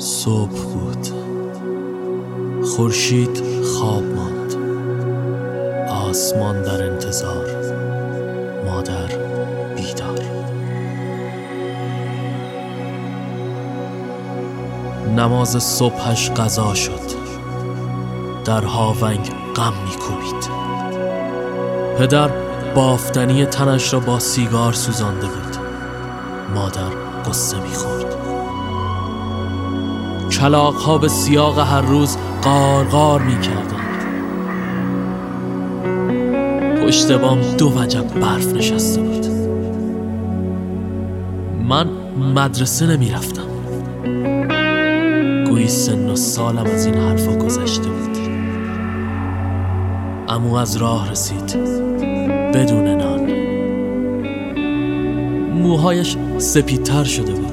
صبح بود. خورشید خواب ماند. آسمان در انتظار. مادر بیدار. نماز صبحش قضا شد. در هاونگ غم میکوبید. پدر بافتنی تنش را با سیگار سوزانده بود. مادر قصه می‌خورد. کلاق ها به سیاق هر روز قارقار می‌کردند. پشت بام دو وجب برف نشسته بود. من مدرسه نمی‌رفتم. گویی سن و سالم از این حرفا گذشته بود. امو از راه رسید. بدون نان. موهایش سپیدتر شده بود.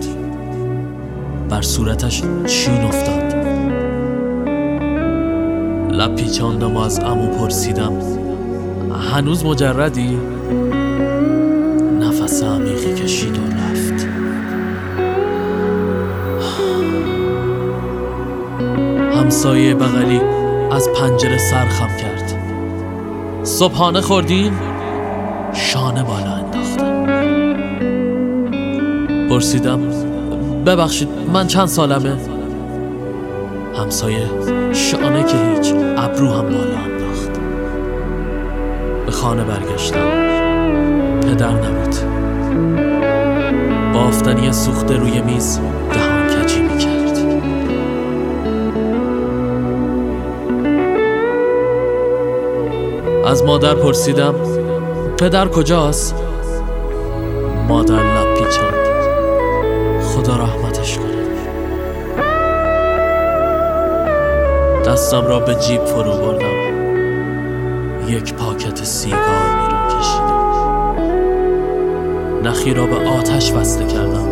بر صورتش چین افتاد لب پیچاندم از امو پرسیدم هنوز مجردی؟ نفس عمیقی کشید و رفت همسایه بغلی از پنجره سرخم کرد صبحانه خوردین؟ شانه بالا انداختم پرسیدم ببخشید من چند سالمه؟ همسایه شانه که هیچ ابرو هم بالا انداخت به خانه برگشتم پدر نبود بافتنی سوخته روی میز دهان کجی می‌کرد از مادر پرسیدم پدر کجاست؟ مادر لب خدا رحمتش کنه. دستم را به جیب فرو بردم. یک پاکت سیگار بیرون کشیدم. نخی را به آتش وصله کردم.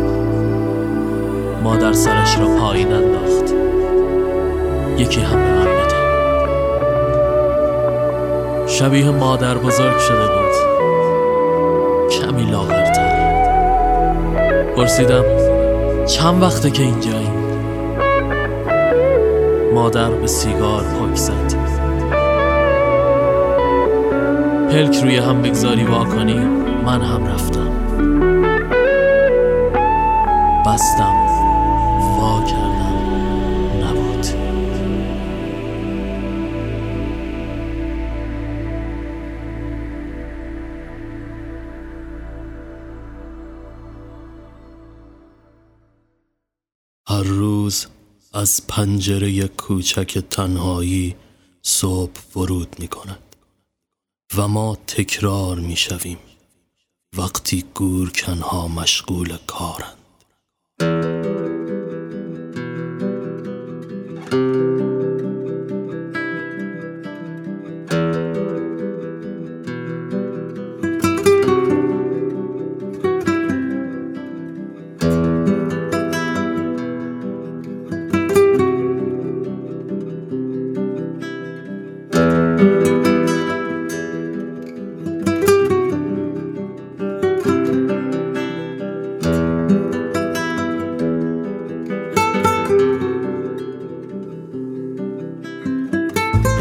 مادر سرش را پایین انداخت. یکی هم به من بده. شبیه مادر بزرگ شده بود. کمی لاغرتر. پرسیدم چند وقته که اینجایی؟ مادر به سیگار پاک زد. پلک روی هم بگذاری واکنی من هم رفتم. هر روز از پنجره کوچک تنهایی صبح ورود می کند و ما تکرار می شویم وقتی گورکنها مشغول کارند.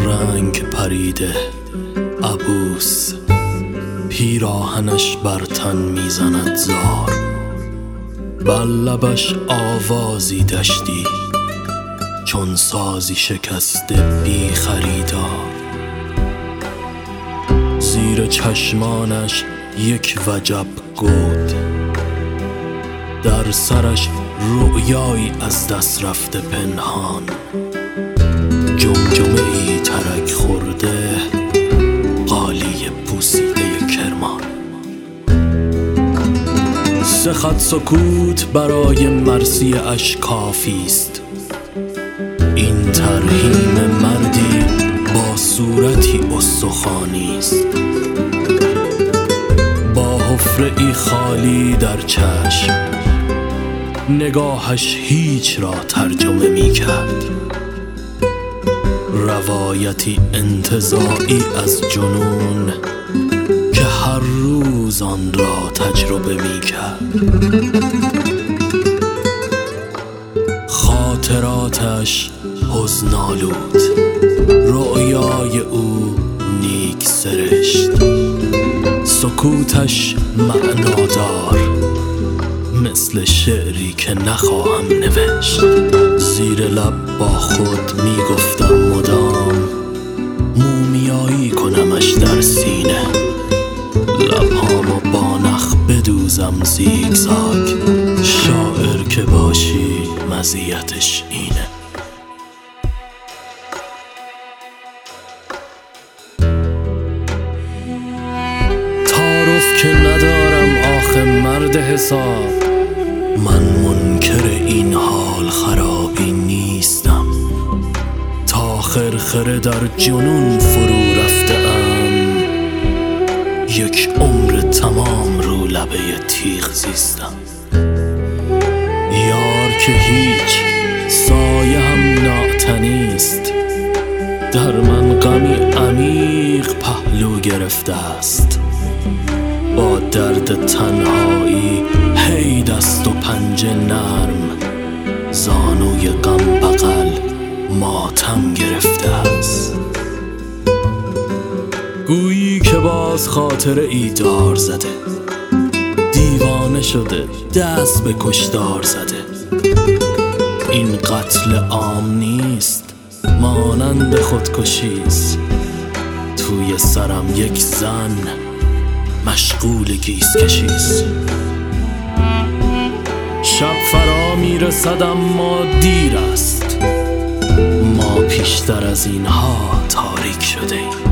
رنگ پریده عبوس. پیراهنش بر تن می‌زند زار. بر آوازی دشتی چون سازی شکسته بی خریدار زیر چشمانش یک وجب گود. در سرش رؤیایی از دست رفته پنهان. جمجمه سه خط سکوت برای مرسی اش کافی است. این ترهیم مردی با صورتی استخوانی است. با حفره ای خالی در چشم نگاهش هیچ را ترجمه می کرد. روایتی انتظاعی از جنون هر روز آن را تجربه می کرد خاطراتش حزنالود رؤیای او نیک سرشت. سکوتش معنادار. مثل شعری که نخواهم نوشت. زیر لب با خود می‌گفتم مدام مومیایی کنمش در سینه. بدوزم زیگزاگ. شاعر که باشی مزیتش اینه. تعارف که ندارم آخه مرد حساب. من منکر این حال خرابی نیستم. تا خرخره در جنون فرو رفته ام یک عمر تمام رو لبه تیغ زیستم. یار که هیچ سایه هم ناتنیست در من غمی عمیق پهلو گرفته است. با درد تنهایی هی دست و پنجه نرم زانوی غم بغل ماتم گرفته است. گویی که باز خاطر ای دار زده. دیوانه شده دست به کشدار زده. این قتل عام نیست مانند خودکشیست. توی سرم یک زن مشغول گیس کشیست شب فرا می‌رسد اما دیر است. ما پیشتر از اینها تاریک شده ایم